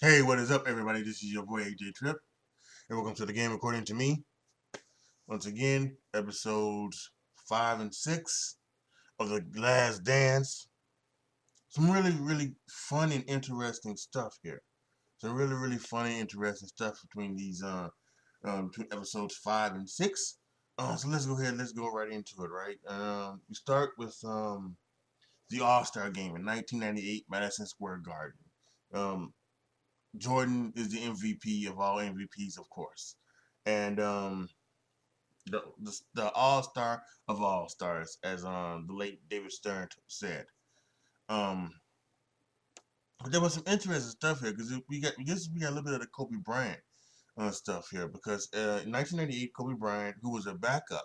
Hey, what is up, everybody? This is your boy AJ Trip, and welcome to the game according to me. Once again, episodes five and six of the Last Dance. Some really, really fun and interesting stuff here. Some really, really funny, interesting stuff between these uh, um, between episodes five and six. Uh, so let's go ahead. Let's go right into it. Right. Um, we start with um, the All Star Game in 1998, Madison Square Garden. Um, Jordan is the MVP of all MVPs, of course, and um, the the, the All Star of all stars, as um the late David Stern said. Um, there was some interesting stuff here because we got guess we got a little bit of the Kobe Bryant uh, stuff here because uh, in 1998, Kobe Bryant, who was a backup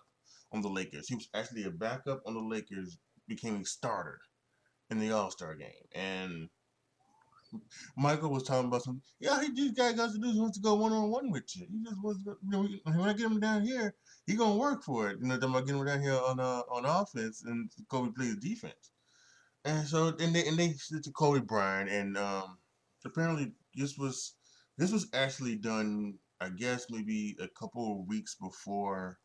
on the Lakers, he was actually a backup on the Lakers, became a starter in the All Star game, and Michael was talking about some. Yeah, he just got guys to do. He wants to go one on one with you. He just wants to. You know, when I get him down here, he gonna work for it. You know, I'm gonna get him down here on uh, on offense, and Kobe plays defense. And so, and they and they said to Kobe Bryant, and um, apparently this was this was actually done. I guess maybe a couple of weeks before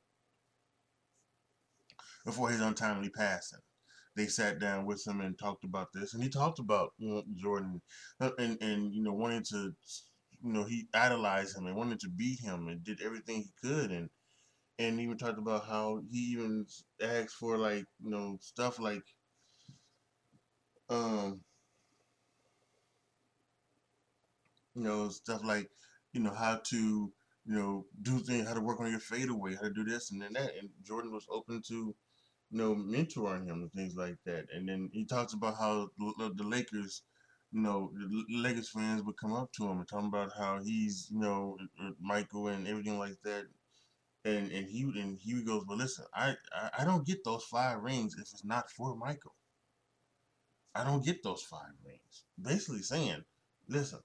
before his untimely passing they sat down with him and talked about this, and he talked about Jordan uh, and and you know wanting to you know he idolized him and wanted to be him and did everything he could and and even talked about how he even asked for like you know stuff like um you know stuff like you know how to you know do things how to work on your fadeaway how to do this and then that and Jordan was open to you know, mentoring him and things like that. And then he talks about how the Lakers, you know, the Lakers fans would come up to him and talk about how he's, you know, uh, uh, Michael and everything like that. And and he and he goes, well, listen, I, I don't get those five rings if it's not for Michael. I don't get those five rings. Basically saying, listen,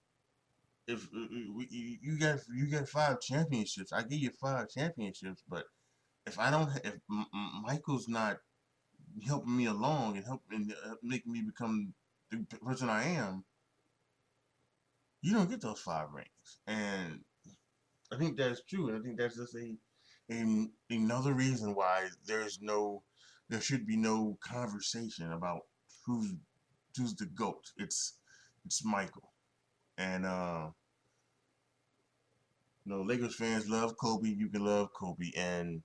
if uh, you got you got five championships, I give you five championships, but if I don't, if Michael's not helping me along and helping uh, make me become the person I am, you don't get those five rings. And I think that's true. And I think that's just a, a another reason why there's no, there should be no conversation about who's who's the goat. It's it's Michael, and uh, you know, Lakers fans love Kobe. You can love Kobe, and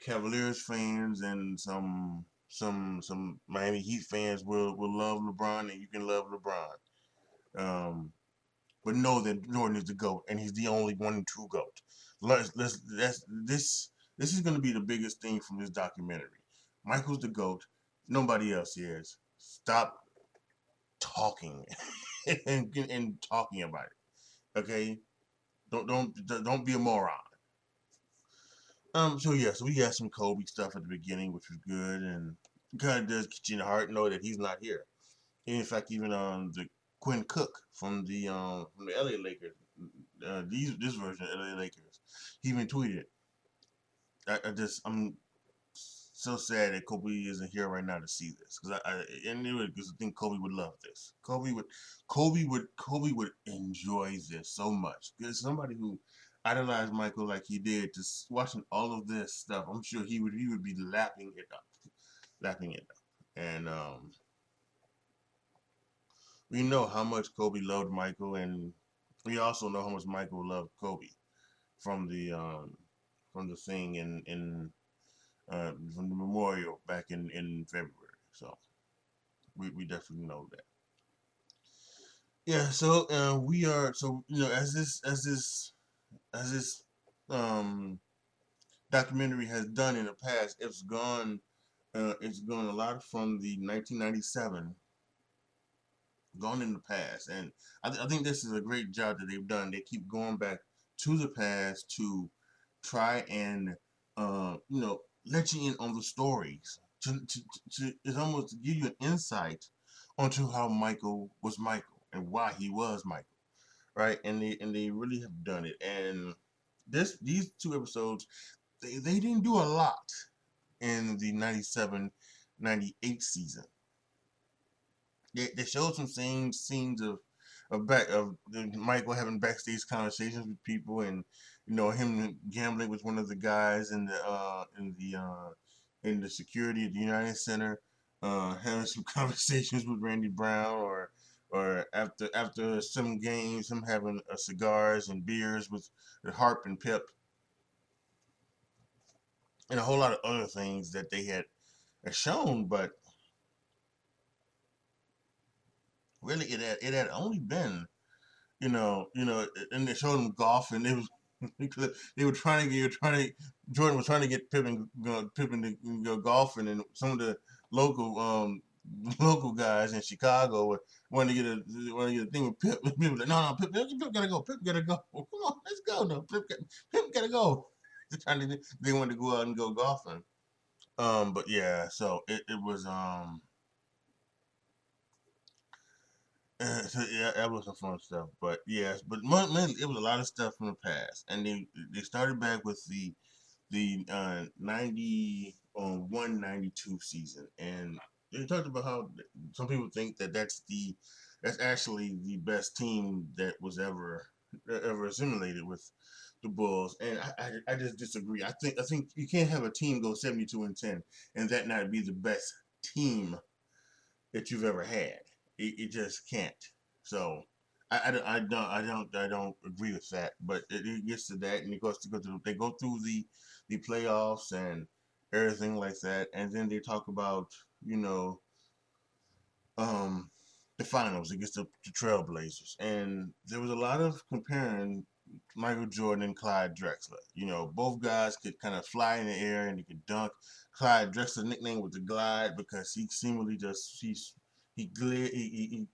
Cavaliers fans and some some some Miami Heat fans will will love LeBron and you can love LeBron. Um, but know that Jordan is the goat and he's the only one true goat. Let's let's that's this this is going to be the biggest thing from this documentary. Michael's the goat. Nobody else is. Stop talking and and talking about it. Okay? Don't don't don't be a moron. Um, so yeah, so we got some Kobe stuff at the beginning, which was good, and kind of does the heart know that he's not here. And in fact, even um the Quinn Cook from the um from the LA Lakers, uh, these this version of LA Lakers, he even tweeted. I, I just I'm so sad that Kobe isn't here right now to see this because I, I and because I think Kobe would love this. Kobe would Kobe would Kobe would enjoy this so much because somebody who idolize Michael like he did, just watching all of this stuff, I'm sure he would he would be lapping it up, lapping it up, and um, we know how much Kobe loved Michael, and we also know how much Michael loved Kobe from the um, from the thing in in uh, from the memorial back in in February. So we we definitely know that. Yeah, so uh, we are so you know as this as this as this um, documentary has done in the past, it's gone uh, it's gone a lot from the 1997 gone in the past and I, th I, think this is a great job that they've done. They keep going back to the past to try and uh, you know let you in on the stories to, to, to, it's almost to give you an insight onto how Michael was Michael and why he was Michael right? And they and they really have done it. And this these two episodes, they, they didn't do a lot in the 97 98 season. They, they showed some scenes scenes of of back of Michael having backstage conversations with people, and you know him gambling with one of the guys in the uh, in the uh, in the security at the United Center, uh, having some conversations with Randy Brown, or or after after some games, him having uh, cigars and beers with, Harp and Pip, and a whole lot of other things that they had shown, but really it had it had only been, you know, you know, and they showed him golf, and it was they were trying to get trying to Jordan was trying to get Pippen you know, Pippen to go golfing, and some of the local um local guys in Chicago wanted to get a wanted to get a thing with Pip. Pip People like, no, no, Pip, Pip gotta go. Pip gotta go. Come on, let's go. No, Pip, Pip gotta go. They're trying to they wanted to go out and go golfing. Um, but yeah, so it, it was um uh, so yeah, that was some fun stuff. But yes, but mainly it was a lot of stuff from the past, and they they started back with the the uh, 90 on 192 season, and they talked about how some people think that that's the that's actually the best team that was ever ever assimilated with the Bulls, and I, I, I just disagree. I think I think you can't have a team go 72 and 10 and that not be the best team that you've ever had. It, it just can't. So I, I, I, don't I don't I don't agree with that. But it, it gets to that, and it goes to go to they go through the the playoffs and everything like that, and then they talk about you know um the finals against the, the Trailblazers, and there was a lot of comparing Michael Jordan and Clyde Drexler. You know, both guys could kind of fly in the air and he could dunk. Clyde Drexler's nickname was the Glide because he seemingly just he's he glid he, he,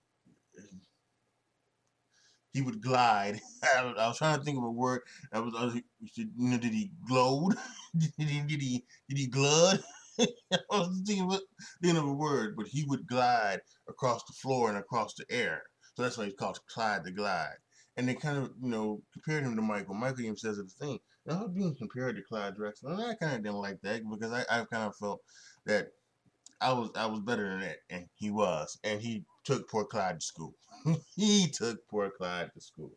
he, would glide. I was, trying to think of a word. I was, I was you know, did he glowed? did he did he did he glud? I was thinking of, thinking of a word, but he would glide across the floor and across the air. So that's why he's called Clyde the Glide and they kind of, you know, compared him to Michael. Michael even says the thing. Now, being compared to Clyde Drexler, and I kind of didn't like that because I, I kind of felt that I was I was better than that, and he was, and he took poor Clyde to school. he took poor Clyde to school.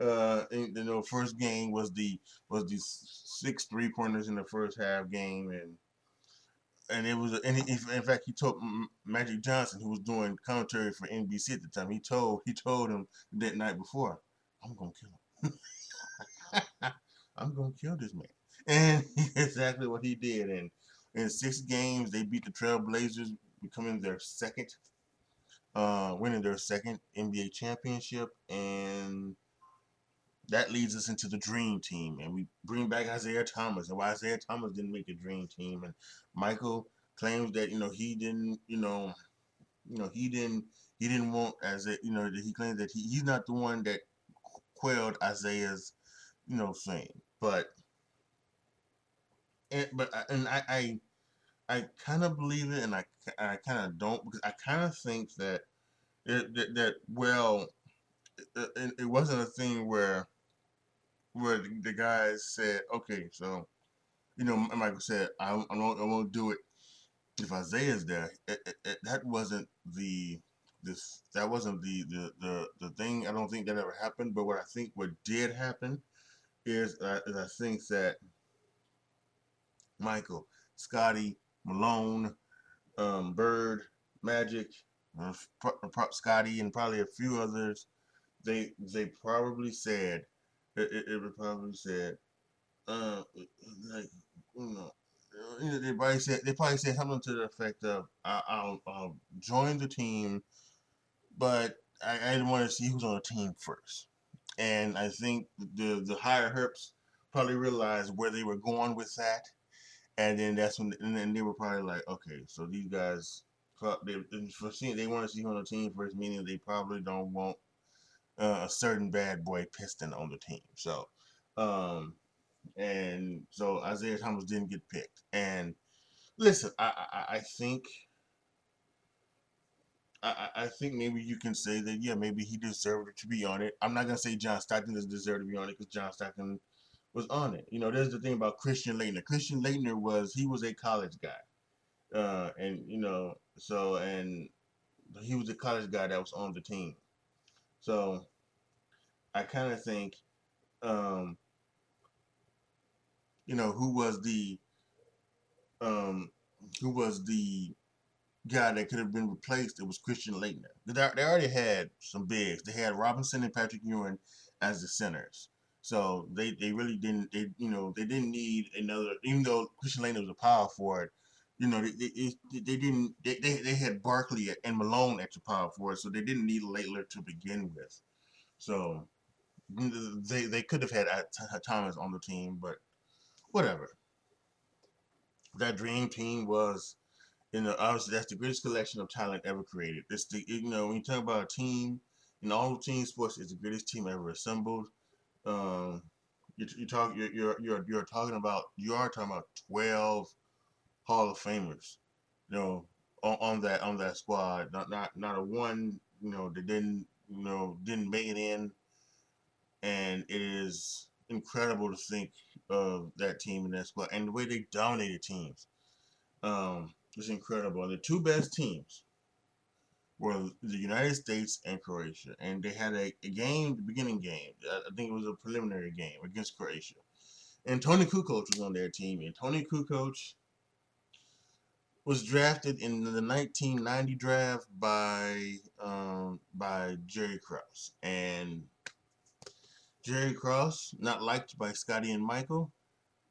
Uh, and, you know, first game was the was the six three pointers in the first half game, and and it was and in fact he told Magic Johnson, who was doing commentary for NBC at the time, he told he told him that night before, I'm gonna kill him. I'm gonna kill this man. And exactly what he did. And in six games, they beat the Trailblazers, becoming their second, uh, winning their second NBA championship. And that leads us into the dream team. And we bring back Isiah Thomas. And why Isiah Thomas didn't make the dream team. And Michael claims that, you know, he didn't, you know, you know, he didn't he didn't want as a you know he claims that he, he's not the one that quelled Isiah's, you know, thing. But and but uh, and I I, I kind of believe it, and I I kind of don't because I kind of think that it, that, that well, uh, it, it wasn't a thing where where the, the guys said, okay, so you know, Michael said, I, I won't I won't do it if Isiah's there. It, it, that wasn't the this that wasn't the, the the the thing. I don't think that ever happened. But what I think what did happen is, uh, is I think that Michael, Scottie, Malone, um, Bird, Magic, Scottie, and probably a few others. They they probably said it, it, probably said uh like you know they probably said they probably said something to the effect of I, will I'll join the team but I, I didn't want to see who's on the team first. And I think the the higher herps probably realized where they were going with that, and then that's when and then they were probably like, okay, so these guys they for seeing they want to see who on the team first, meaning they probably don't want uh, a certain bad boy piston on the team. So, um, and so Isiah Thomas didn't get picked. And listen, I I, I think I, I think maybe you can say that yeah maybe he deserved to be on it. I'm not gonna say John Stockton doesn't deserve to be on it because John Stockton was on it. You know, there's the thing about Christian Laettner. Christian Laettner was he was a college guy, uh, and you know so and he was a college guy that was on the team. So I kind of think, um, you know, who was the um, who was the guy that could have been replaced? It was Christian Laettner. They, already had some bigs. They had Robinson and Patrick Ewing as the centers. So they, they really didn't they you know they didn't need another even though Christian Laettner was a power forward, you know they they, they didn't they, they, they had Barkley and Malone at the power forward, so they didn't need Laettner to begin with. So they they could have had Thomas on the team, but whatever. That dream team was, you know, obviously that's the greatest collection of talent ever created. It's the you know when you talk about a team in all team sports, it's the greatest team ever assembled. Um, you, you talk you're, you're you're you're talking about you are talking about twelve Hall of Famers, you know, on, on that on that squad. Not not not a one you know that didn't you know didn't make it in and it is incredible to think of that team and that squad and the way they dominated teams. Um, it's incredible. And the two best teams were the United States and Croatia, and they had a, a game, the beginning game. I think it was a preliminary game against Croatia, and Toni Kukoc was on their team. And Toni Kukoc was drafted in the 1990 draft by um, by Jerry Krause, and Jerry Krause, not liked by Scottie and Michael,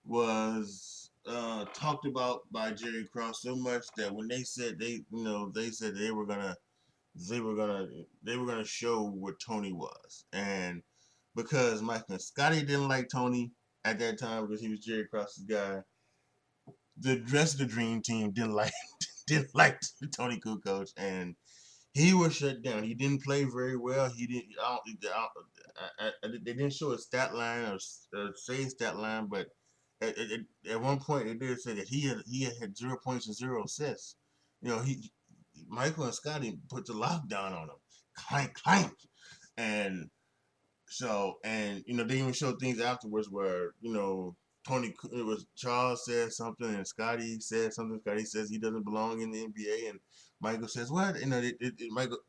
was uh, talked about by Jerry Krause so much that when they said they, you know, they said they were gonna, they were gonna, they were gonna show what Toni was, and because Michael and Scottie didn't like Toni at that time because he was Jerry Krause's guy, the rest of the Dream Team didn't like didn't like Toni Kukoc, and he was shut down. He didn't play very well. He didn't. I don't, I I, I, they didn't show a stat line or, or say stat line, but at, at, at, one point they did say that he had he had zero points and zero assists. You know, he Michael and Scottie put the lockdown on him, clank clank, and so and you know they even showed things afterwards where you know Toni it was Charles said something and Scottie said something. Scottie says he doesn't belong in the NBA and Michael says, "What?" You know, it, it, it, Michael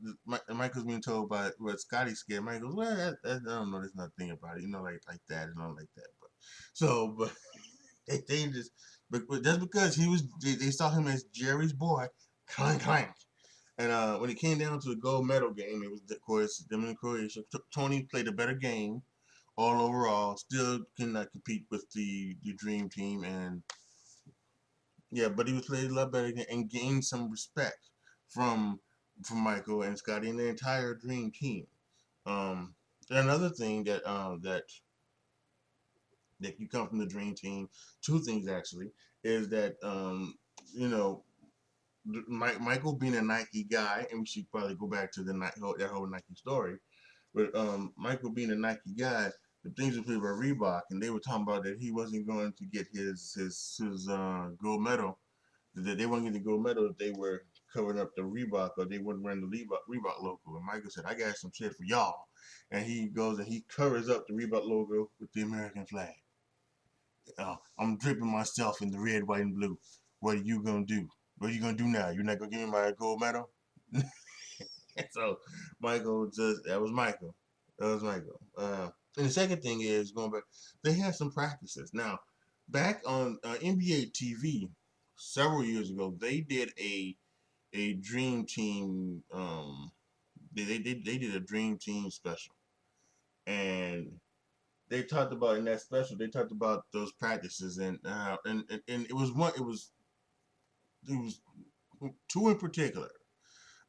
Michael's being told by what Scottie scared. Michael goes, "Well, that, that, I don't know. There's nothing about it. You know, like like that and all like that." But so, but they, they just, but, but just because he was, they, they, saw him as Jerry's boy, clank clank. And uh, when it came down to the gold medal game, it was of course them and Croatia. Toni played a better game, all overall. Still cannot compete with the the Dream Team, and yeah, but he was played a lot better and gained some respect from from Michael and Scottie and the entire Dream Team. Um, another thing that um, that that you come from the Dream Team, two things actually, is that um, you know Mike, Michael being a Nike guy, and we should probably go back to the that whole Nike story. But um, Michael being a Nike guy, the things we played about Reebok, and they were talking about that he wasn't going to get his his his uh, gold medal. That they weren't going to gold medal if they were covering up the Reebok or they wouldn't run the Reebok, Reebok logo. And Michael said, I got some shit for y'all. And he goes and he covers up the Reebok logo with the American flag. Uh, I'm dripping myself in the red, white, and blue. What are you to do? What are you to do now? You're not to give me my gold medal? so Michael just, that was Michael. That was Michael. Uh, and the second thing is going back, they had some practices. Now, back on uh, NBA TV several years ago, they did a a dream team. Um, they, they they they did a dream team special, and they talked about in that special. They talked about those practices, and uh, and, and and it was one. It was it was two in particular.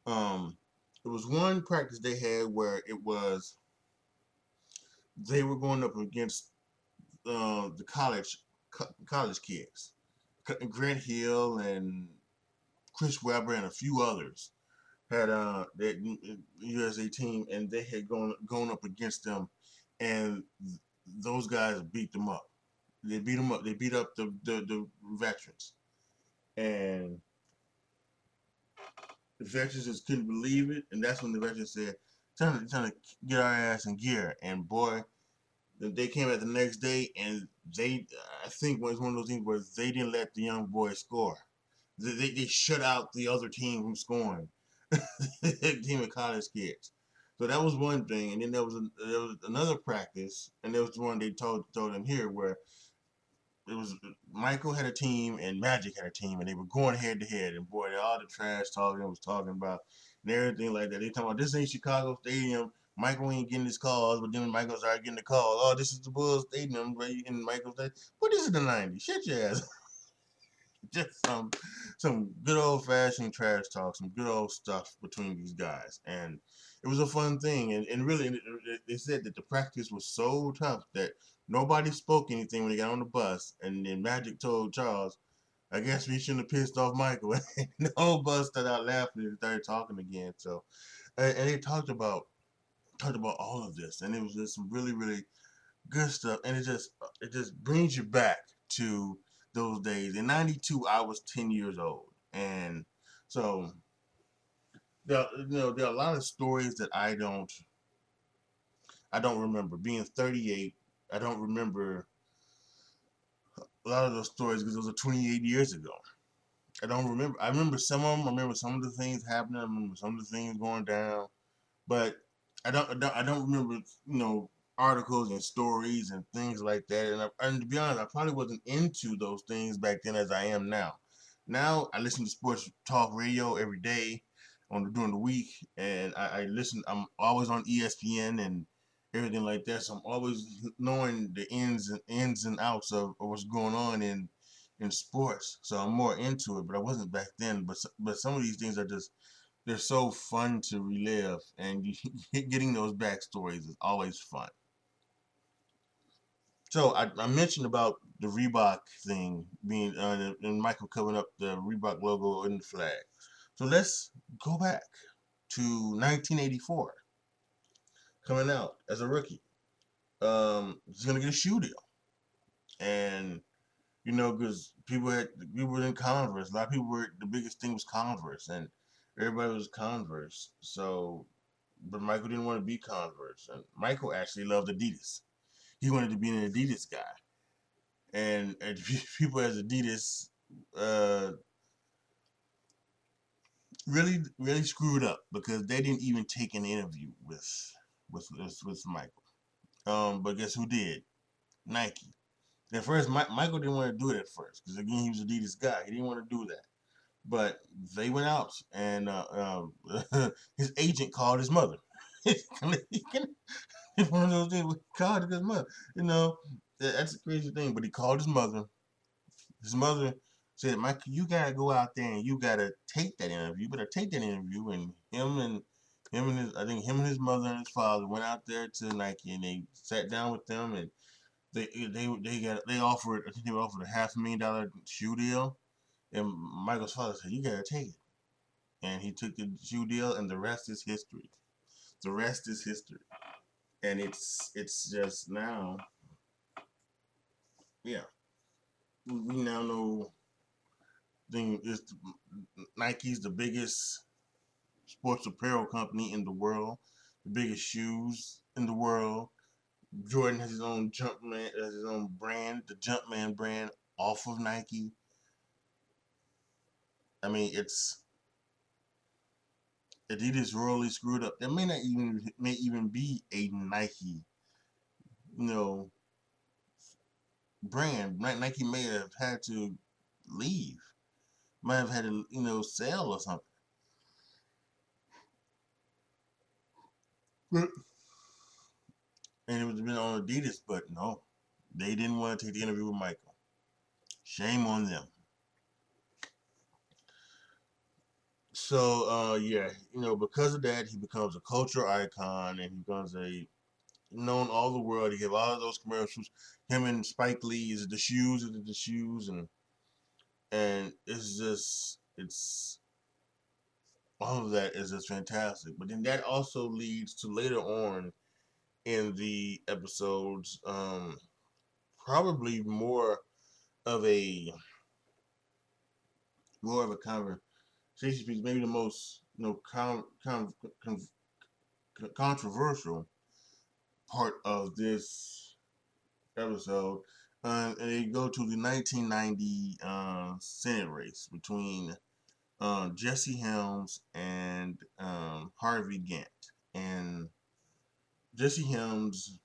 Um, it was one practice they had where it was they were going up against uh, the college college kids, Grant Hill and Chris Webber and a few others had uh that USA team, and they had gone gone up against them, and those guys beat them up. They beat them up. They beat up the the, the veterans, and the veterans just couldn't believe it. And that's when the veterans said, "Time to time to get our ass in gear." And boy, they came out the next day, and they I think was one of those things where they didn't let the young boys score they, they shut out the other team from scoring. team of college kids. So that was one thing, and then there was a, there was another practice, and there was one they told told him here where it was Michael had a team and Magic had a team, and they were going head to head. And boy, all the trash talking was talking about and everything like that. They talking about this ain't Chicago Stadium. Michael ain't getting his calls, but then Michael started getting the call. Oh, this is the Bulls Stadium, right? And Michael said, "What is it the '90s? Shut your ass." Just some some good old fashioned trash talk, some good old stuff between these guys, and it was a fun thing. And, and really, they said that the practice was so tough that nobody spoke anything when they got on the bus. And then Magic told Charles, I guess we shouldn't have pissed off Michael. the whole bus started out laughing and started talking again. So, and, and they talked about talked about all of this, and it was just some really, really good stuff. And it just it just brings you back to those days. In '92, I was 10 years old, and so there, you know, there are a lot of stories that I don't, I don't remember. Being 38, I don't remember a lot of those stories because those are 28 years ago. I don't remember. I remember some of them. I remember some of the things happening. I remember some of the things going down, but I don't. I don't, I don't remember. You know, articles and stories and things like that. And, I, and to be honest, I probably wasn't into those things back then as I am now. Now I listen to sports talk radio every day on the, during the week, and I, I listen. I'm always on ESPN and everything like that. So I'm always knowing the ins and ins and outs of, of what's going on in in sports. So I'm more into it, but I wasn't back then. But but some of these things are just they're so fun to relive, and getting those backstories is always fun. So I, I mentioned about the Reebok thing being uh, and Michael covering up the Reebok logo in the flag. So let's go back to 1984, coming out as a rookie. Um, he's gonna get a shoe deal, and you know, because people had people were in Converse. A lot of people were the biggest thing was Converse, and everybody was Converse. So, but Michael didn't want to be Converse, and Michael actually loved Adidas. He wanted to be an Adidas guy, and, and people as Adidas. Uh, really really screwed up because they didn't even take an interview with with with, Michael. Um, but guess who did? Nike. At first, My, Michael didn't want to do it at first because again he was Adidas guy. He didn't want to do that. But they went out and uh, um, his agent called his mother. it's one of those things. Called his mother. You know that's a crazy thing. But he called his mother. His mother said, Mike, you gotta go out there and you gotta take that interview. You better take that interview. And him and him and his, I think him and his mother and his father went out there to Nike and they sat down with them and they they they got they offered I think they offered a half million dollar shoe deal. And Michael's father said, "You gotta take it." And he took the shoe deal, and the rest is history. The rest is history, and it's it's just now, yeah. We now know thing is Nike's the biggest sports apparel company in the world, the biggest shoes in the world. Jordan has his own Jumpman, has his own brand, the Jumpman brand off of Nike. I mean, it's Adidas royally screwed up. There may not even may even be a Nike, you know, brand. Nike may have had to leave might have had a you know sale or something. And it have been on Adidas, but no, they didn't want to take the interview with Michael. Shame on them. So uh, yeah, you know, because of that, he becomes a cultural icon, and he becomes a known all the world. He gave all of those commercials. Him and Spike Lee is the shoes, is the shoes, and and it's just it's all of that is just fantastic. But then that also leads to later on in the episodes, um, probably more of a more of a conversation piece, maybe the most you know con, con, controversial part of this episode uh, and they go to the 1990 uh, Senate race between uh, Jesse Helms and um, Harvey Gantt. and Jesse Helms,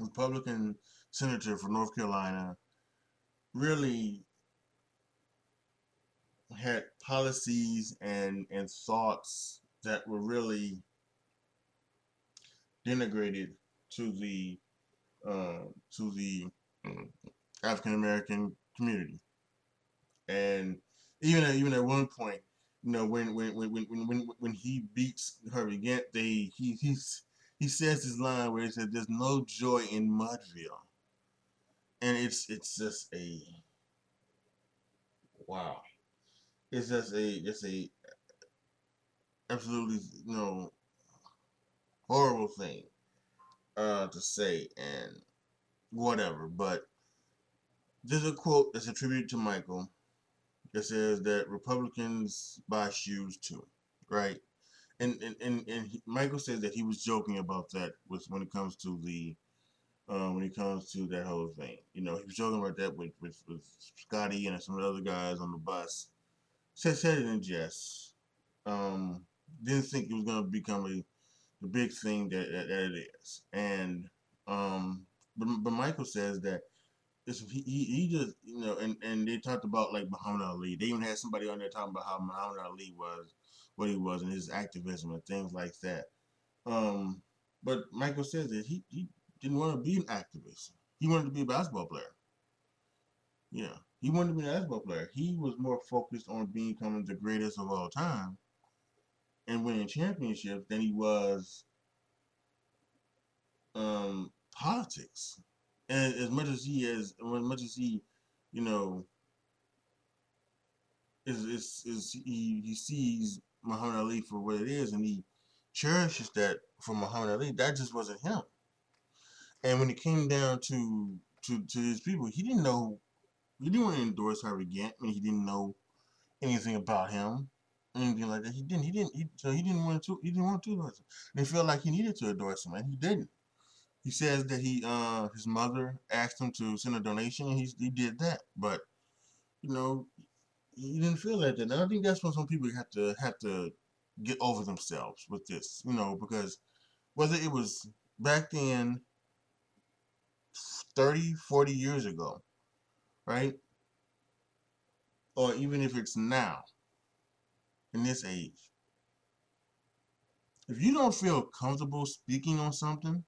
Republican senator for North Carolina, really had policies and and thoughts that were really denigrated to the uh, to the um, African American community, and even at, even at one point, you know, when when when when when when he beats Harvey Gantt, they he he's he says this line where he says, "There's no joy in Mudville," and it's it's just a wow. It's just a just a absolutely you know horrible thing uh, to say and whatever. But there's a quote that's attributed to Michael that says that Republicans buy shoes too, right? And and and, and he, Michael says that he was joking about that with when it comes to the uh, when it comes to that whole thing. You know, he was joking about that with with, with Scottie and some of the other guys on the bus. Said said it in jest. Um, didn't think it was gonna become a the big thing that, that, that it is. And um, but but Michael says that he, he, just you know and, and they talked about like Muhammad Ali. They even had somebody on there talking about how Muhammad Ali was what he was and his activism and things like that. Um, but Michael says that he, he didn't want to be an activist. He wanted to be a basketball player. Yeah, he wanted to be a basketball player. He was more focused on becoming the greatest of all time and winning championships than he was um, politics. And as much as he is, as much as he, you know, is is, is he, he sees Muhammad Ali for what it is, and he cherishes that for Muhammad Ali. That just wasn't him. And when it came down to to to his people, he didn't know. He didn't want to endorse Harvey Gantt. Mean, he didn't know anything about him, anything like that. He didn't. He didn't. He, so he didn't want to. He didn't want to endorse him. And he felt like he needed to endorse him, and he didn't. He says that he, uh, his mother asked him to send a donation, and he he did that. But you know, he didn't feel that. And I think that's when some people have to have to get over themselves with this. You know, because whether it was back then 30, 40 years ago, right? Or even if it's now, in this age, if you don't feel comfortable speaking on something,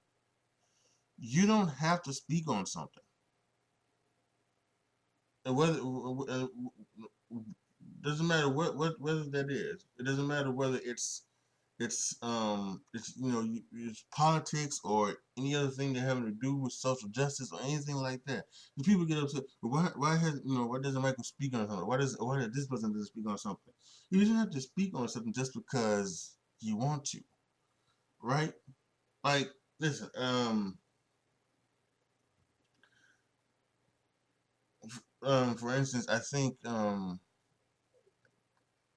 you don't have to speak on something. And whether doesn't matter what, what whether that is. It doesn't matter whether it's it's um it's you know it's politics or any other thing that having to do with social justice or anything like that. The people get upset. Why why has you know why doesn't Michael speak on something? Why does why does this person doesn't speak on something? You do not have to speak on something just because you want to, right? Like listen, um, um, for instance, I think um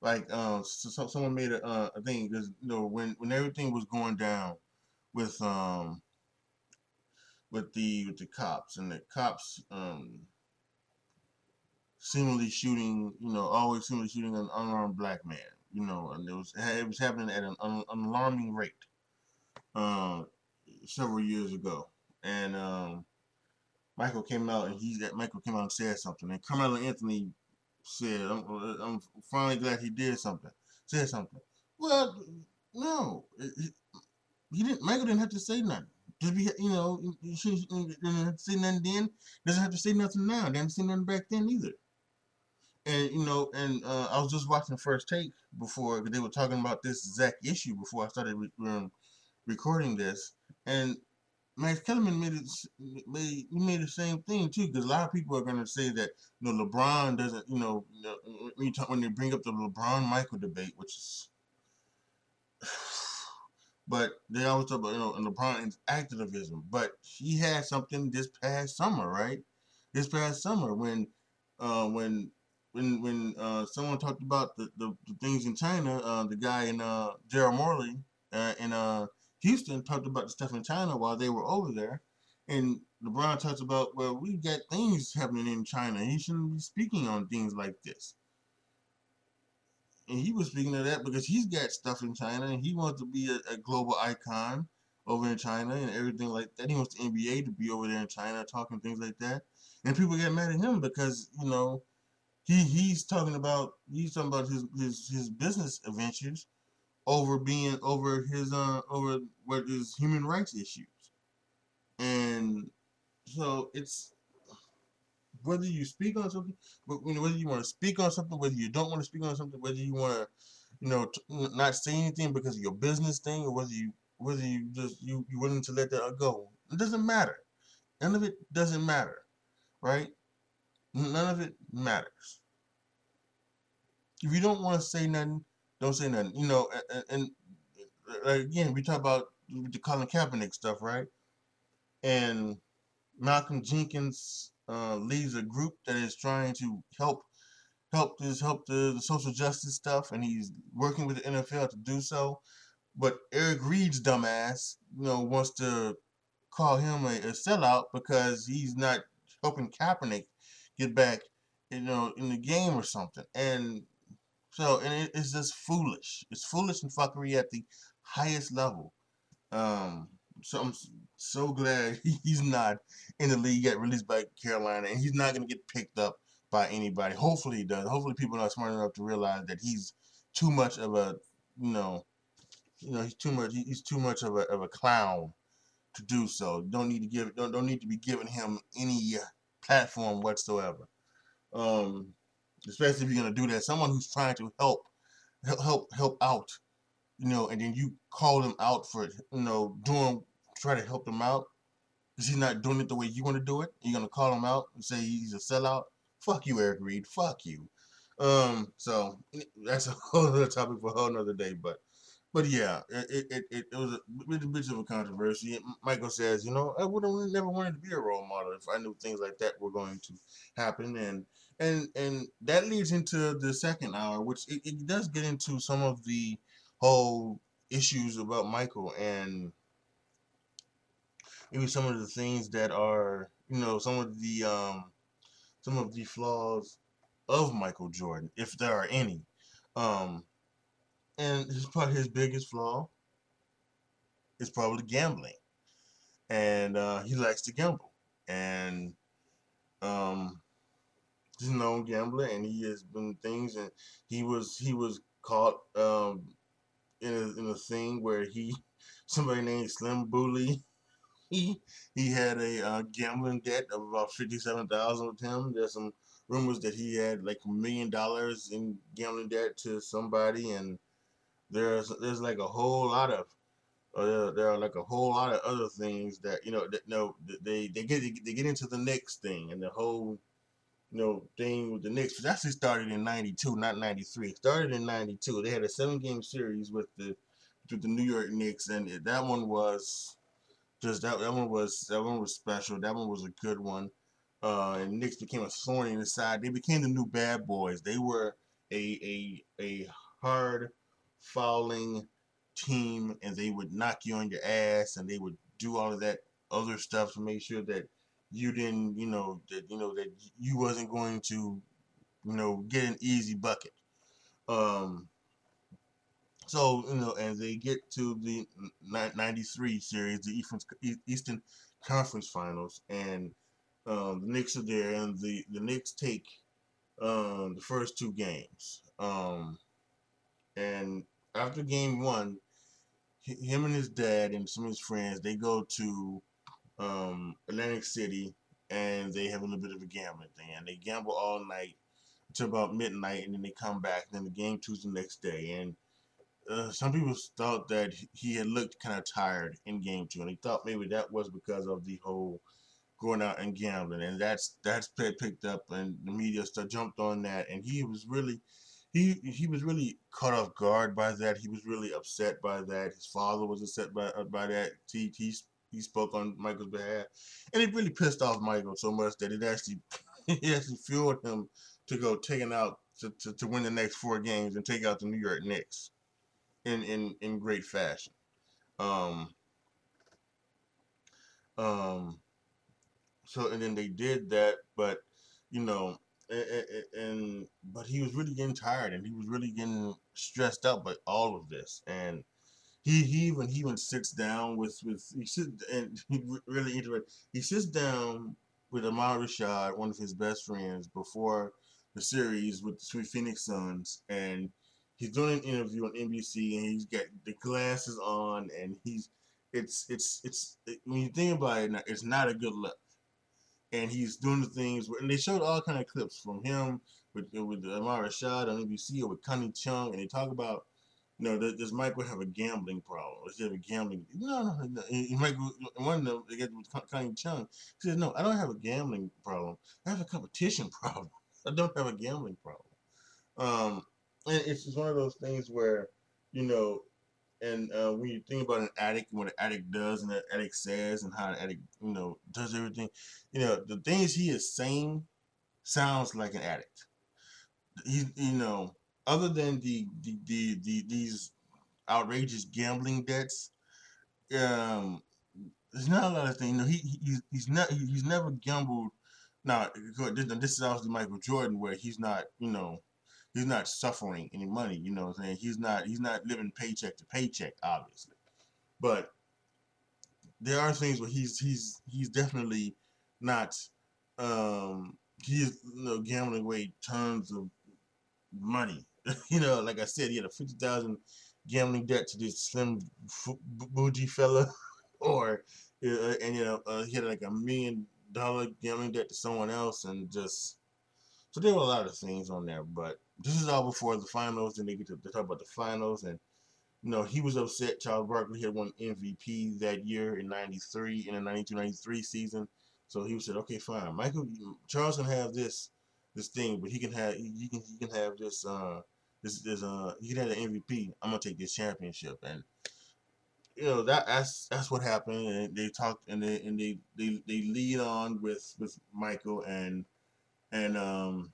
like uh, so, someone made a, uh, a thing because you know when when everything was going down with um with the with the cops and the cops um seemingly shooting you know always seemingly shooting an unarmed black man you know and it was it was happening at an, an alarming rate uh, several years ago. And um Michael came out and he that Michael came out and said something and Carmelo Anthony said, I'm, I'm finally glad he did something, said something. Well, no, he didn't. Michael didn't have to say nothing. Just be, you know, he didn't have to say nothing then. Doesn't have to say nothing now. Didn't say nothing back then either. And you know, and uh, I was just watching First Take before they were talking about this exact issue before I started re um, recording this, and Max Kellerman made it made he made the same thing too because a lot of people are gonna say that you know LeBron doesn't you know when you talk when they bring up the LeBron Michael debate which is but they always talk about you know LeBron's activism but he had something this past summer right? This past summer when uh when when when uh someone talked about the, the, the things in China uh the guy in uh Daryl Morey uh, in uh Houston talked about the stuff in China while they were over there. And LeBron talks about, well, we got things happening in China. He shouldn't be speaking on things like this. and he was speaking of that because he's got stuff in China and he wants to be a, a global icon over in China and everything like that. He wants the NBA to be over there in China talking things like that. And people get mad at him because, you know, he he's talking about he's talking about his his, his business adventures over being over his uh over what is human rights issues. And so it's whether you speak on something, but you know, whether you want to speak on something, whether you don't want to speak on something, whether you want to, you know, not say anything because of your business thing, or whether you whether you just you you willing to let that go. It doesn't matter. None of it doesn't matter, right? None of it matters. If you don't want to say nothing, don't say nothing. You know, and, and, and again, we talk about the Colin Kaepernick stuff, right? And Malcolm Jenkins uh, leads a group that is trying to help help this help the, the social justice stuff, and he's working with the NFL to do so. But Eric Reid's dumbass, you know, wants to call him a, a sellout because he's not helping Kaepernick get back, you know, in the game or something. And so, and it, it's just foolish. It's foolish and fuckery at the highest level. Um, so I'm so glad he's not in the league yet, released by Carolina, and he's not to get picked up by anybody. Hopefully he does. Hopefully people are smart enough to realize that he's too much of a, you know, you know, he's too much. He's too much of a of a clown to do so. Don't need to give. Don't don't need to be giving him any platform whatsoever. Um, especially if you're gonna do that. Someone who's trying to help, help, help, out, you know, and then you call them out for, you know, doing, try to help them out. Is he not doing it the way you want to do it? You're gonna call him out and say he's a sellout? Fuck you, Eric Reid. Fuck you. Um, so that's a whole other topic for a whole other day. But but yeah, it, it, it, it was a bit, a bit of a controversy. Michael says, you know, I would have never wanted to be a role model if I knew things like that were going to happen. And and and that leads into the second hour, which it, it does get into some of the whole issues about Michael and maybe some of the things that are, you know, some of the um, some of the flaws of Michael Jordan, if there are any. Um, and his probably his biggest flaw is probably gambling, and uh, he likes to gamble, and um, he's a known gambler, and he has been things, and he was he was caught um, in a, in a thing where he somebody named Slim Bouler. He he had a uh, gambling debt of about fifty seven thousand with him. There's some rumors that he had like a million dollars in gambling debt to somebody, and there's there's like a whole lot of uh, there are like a whole lot of other things that you know that no they they get they get into the next thing and the whole you know thing with the Knicks. Which actually started in '92, not '93. It started in '92. They had a seven game series with the with the New York Knicks, and it, that one was just that that one was that one was special. That one was a good one. Uh, and Knicks became a thorn in the side. They became the new bad boys. They were a a a hard fouling team and they would knock you on your ass and they would do all of that other stuff to make sure that you didn't, you know, that you know that you wasn't going to, you know, get an easy bucket. Um so, you know, and they get to the 93 series, the Eastern Conference Finals, and um, the Knicks are there, and the, the Knicks take um, the first two games. Um, and after game one, him and his dad and some of his friends they go to um, Atlantic City and they have a little bit of a gambling thing and they gamble all night until about midnight and then they come back. And then the game two's the next day and uh, some people thought that he had looked kind of tired in game two and he thought maybe that was because of the whole going out and gambling and that's that's picked up and the media stuff jumped on that and he was really he he was really caught off guard by that. He was really upset by that. His father was upset by by that. He he he spoke on Michael's behalf, and it really pissed off Michael so much that it actually it actually fueled him to go taking out to, to, to win the next four games and take out the New York Knicks in in in great fashion. Um. Um. So and then they did that, but you know and, and but he was really getting tired and he was really getting stressed out by all of this and he he even he even sits down with with he sits and he really interesting he sits down with Ahmad Rashad one of his best friends before the series with the Sweet Phoenix Suns and he's doing an interview on NBC and he's got the glasses on and he's it's it's it's it, when you think about it it's not a good look. And he's doing the things where, and they showed all kind of clips from him with with Ahmad Rashad on NBC or with Connie Chung, and they talk about, you know, does Michael have a gambling problem? Does he have a gambling? No, no, no. He, Michael, one of them, they with Connie Chung. He says, no, I don't have a gambling problem. I have a competition problem. I don't have a gambling problem. Um, and it's just one of those things where, you know, and uh, when you think about an addict and what an addict does and an addict says and how an addict, you know, does everything, you know, the things he is saying sounds like an addict. He, you know, other than the the, the, the these outrageous gambling debts, um, there's not a lot of things. You know, he, he he's not he's never gambled. Now, this is obviously Michael Jordan, where he's not, you know, he's not suffering any money. You know what I'm saying? He's not he's not living paycheck to paycheck, obviously. But there are things where he's he's he's definitely not um he's you know gambling away tons of money. you know, like I said, he had a fifty thousand gambling debt to this Slim Bouler fella, or uh, and you know uh, he had like a million dollar gambling debt to someone else, and just so there were a lot of things on there. But this is all before the finals, and they get to talk about the finals. And you know, he was upset. Charles Barkley had won MVP that year in '93 in the '92-'93 season. So he said, "Okay, fine. Michael Charles can have this this thing, but he can have he can he can have this uh this this uh he have the MVP. I'm gonna take this championship." And you know that that's that's what happened. And they talked and they and they they, they lead on with with Michael and and um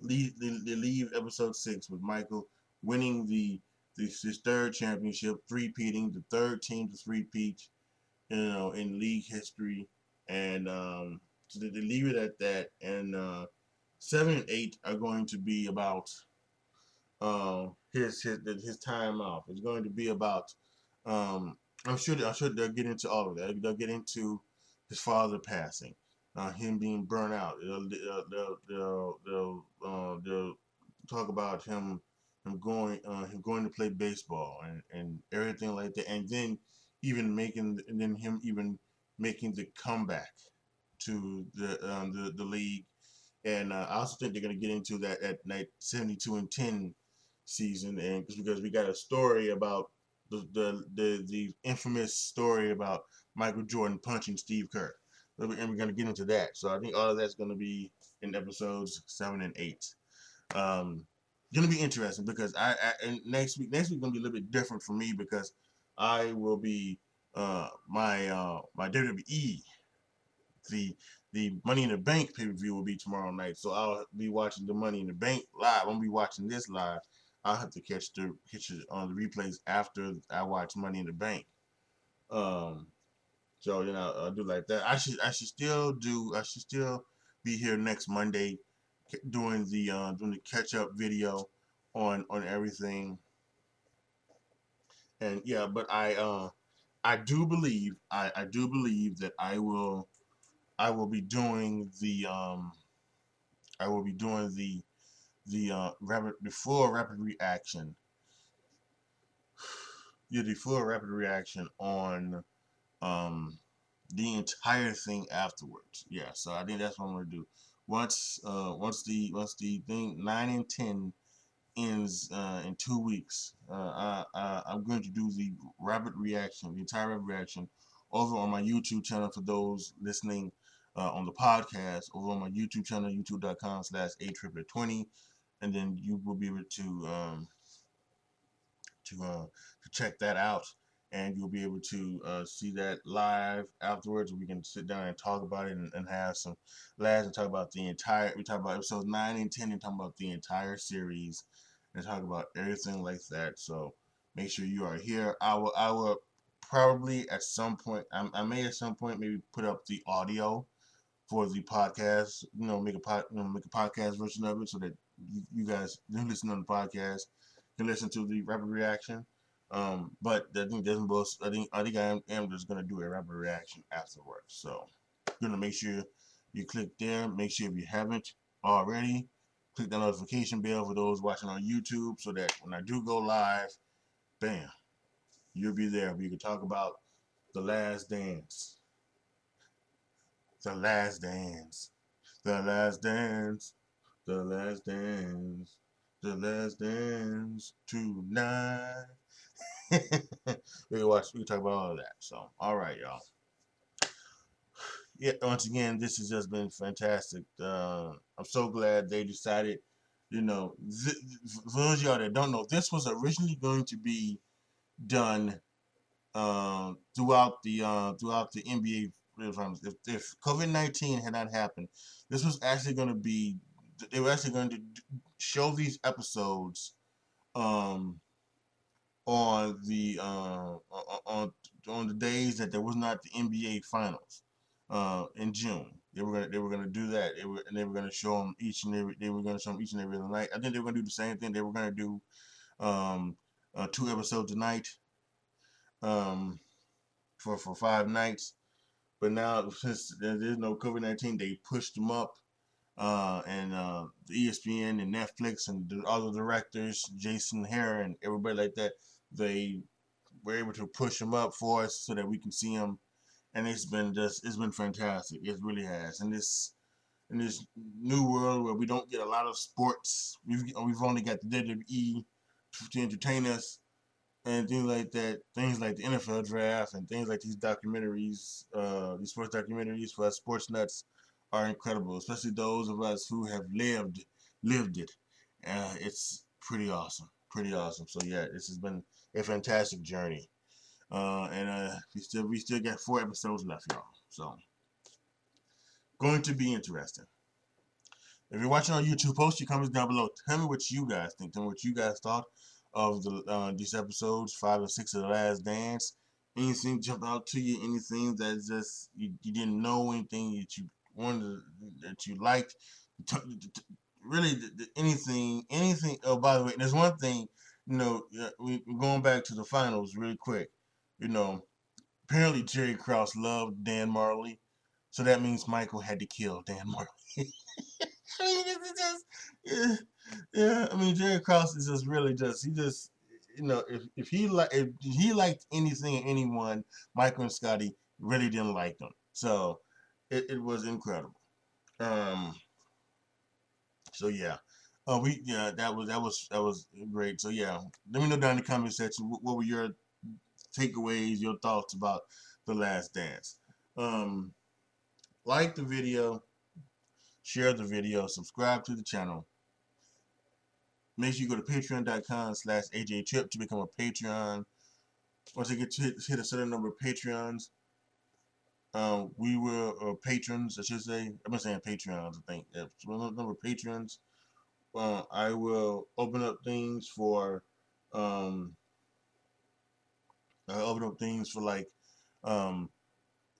leave, they, they leave episode six with Michael winning the, the his third championship, three-peating, the third team to three-peat, you know, in league history, and um, so they, they leave it at that. And uh, seven and eight are going to be about uh, his his his time off. It's going to be about. Um, I'm sure. I'm sure they'll get into all of that. They'll get into his father passing uh, him being burnt out. They'll they'll they'll, they'll, uh, they'll talk about him him going uh, him going to play baseball and, and everything like that, and then even making and then him even making the comeback to the um, the, the league. And uh, I also think they're going to get into that at night 72 and 10 season, and because we got a story about the, the the the infamous story about Michael Jordan punching Steve Kerr and we're to get into that. So I think all of that's to be in episodes seven and eight. Um, to be interesting because I, I next week next week to be a little bit different for me because I will be uh my uh my WWE the the Money in the Bank pay per view will be tomorrow night. So I'll be watching the Money in the Bank live. I'm gonna be watching this live. I'll have to catch the catch it on the replays after I watch Money in the Bank. Um, so you know, I'll do like that. I should I should still do I should still be here next Monday doing the uh, doing the catch up video on on everything. And yeah, but I uh I do believe I I do believe that I will I will be doing the um I will be doing the the uh rapid before rapid reaction. Yeah, the full rapid reaction on um, the entire thing afterwards. Yeah, so I think that's what I'm gonna do. Once uh, once the once the thing nine and ten ends uh, in two weeks, uh, I, I am going to do the rapid reaction, the entire rapid reaction, over on my YouTube channel for those listening uh, on the podcast. Over on my YouTube channel, youtube.com/slash a triple twenty, and then you will be able to um, to uh, to check that out and you'll be able to uh, see that live afterwards. We can sit down and talk about it and, and have some laughs and talk about the entire. We talk about episodes nine and ten and talk about the entire series and talk about everything like that. So make sure you are here. I will. I will probably at some point. I, I may at some point maybe put up the audio for the podcast. You know, make a pod, you know, make a podcast version of it so that you, you guys who listen on the podcast can listen to the rapid reaction. Um, but I think doesn't. I think I think I am, am just gonna do a rapid reaction afterwards. So, gonna make sure you click there. Make sure if you haven't already, click the notification bell for those watching on YouTube, so that when I do go live, bam, you'll be there. We can talk about the Last Dance. The Last Dance. The Last Dance. The Last Dance. The Last Dance tonight. we can watch. We can talk about all of that. So, all right, y'all. Yeah, once again, this has just been fantastic. Uh, I'm so glad they decided. You know, for those y'all that don't know, this was originally going to be done uh, throughout the uh, throughout the NBA if, if COVID nineteen had not happened, this was actually going to be they were actually going to show these episodes um, on the uh, on on the days that there was not the NBA finals uh, in June. They were gonna they were gonna do that. They were and they were gonna show them each and every they were gonna show them each and every night. I think they were gonna do the same thing. They were gonna do um, uh, two episodes a night um, for for five nights. But now, since there's no COVID 19, they pushed them up. Uh, and uh, ESPN and Netflix and the other directors, Jason Hehir and everybody like that, they were able to push them up for us so that we can see them. And it's been just, it's been fantastic. It really has. And this, in this new world where we don't get a lot of sports, we've, we've only got the WWE to entertain us and things like that, things like the NFL draft and things like these documentaries, uh, these sports documentaries for us sports nuts are incredible, especially those of us who have lived lived it. Uh, it's pretty awesome, pretty awesome. So yeah, this has been a fantastic journey, uh, and uh, we still we still got four episodes left, y'all. So going to be interesting. If you're watching on YouTube, post your comments down below. Tell me what you guys think. Tell me what you guys thought of the uh, these episodes, five and six of the Last Dance. Anything jump out to you? Anything that just you, you didn't know? Anything that you wanted that you liked? Really, anything, anything. Oh, by the way, there's one thing. You know, we're going back to the finals really quick. You know, apparently Jerry Krause loved Dan Majerle, so that means Michael had to kill Dan Majerle. I mean, it's just, yeah, yeah, I mean Jerry Krause is just really just he just you know if if he like if he liked anything anyone, Michael and Scottie really didn't like them. So it, it was incredible. Um. So yeah. Uh, we yeah that was that was that was great. So yeah, let me know down in the comment section what, what were your takeaways, your thoughts about the Last Dance. Um, like the video, share the video, subscribe to the channel. Make sure you go to patreon.com slash ajtrip to become a Patreon. Once you get to hit, hit a certain number of Patreons, um, we will, or patrons, I should say, I'm not saying Patreons, I think, if number of patrons, uh, I will open up things for, um, I open up things for like, um,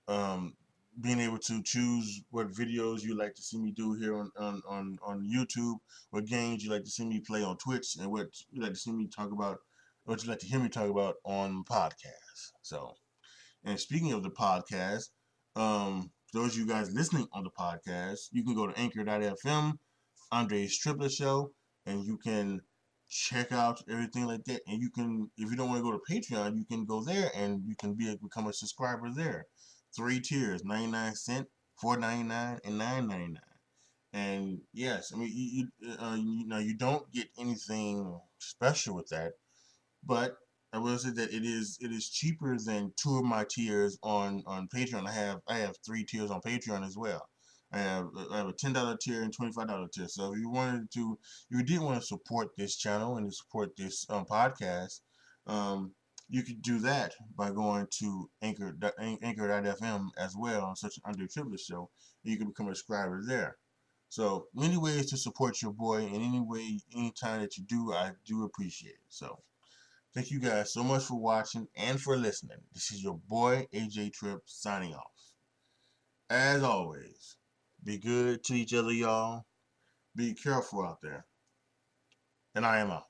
um, being able to choose what videos you like to see me do here on, on, on, on YouTube, what games you like to see me play on Twitch, and what you like to see me talk about, what you like to hear me talk about on podcast. So, and speaking of the podcast, um, those of you guys listening on the podcast, you can go to anchor.fm, Andre's Triplett Show, and you can check out everything like that. And you can, if you don't want to go to Patreon, you can go there and you can be a, become a subscriber there three tiers 99 cent 4.99 and 9.99 and yes i mean you you, uh, you know you don't get anything special with that but i will say that it is it is cheaper than two of my tiers on on patreon i have i have three tiers on patreon as well I have, I have a ten dollar tier and twenty five dollar tier. So if you wanted to, if you did want to support this channel and to support this um, podcast, um, you could do that by going to Anchor Anchor.fm as well on such an Triplett show. You can become a subscriber there. So many ways to support your boy, and any way, anytime that you do, I do appreciate it. So thank you guys so much for watching and for listening. This is your boy AJ Trip signing off. As always, Be good to each other, y'all. Be careful out there. And I am out.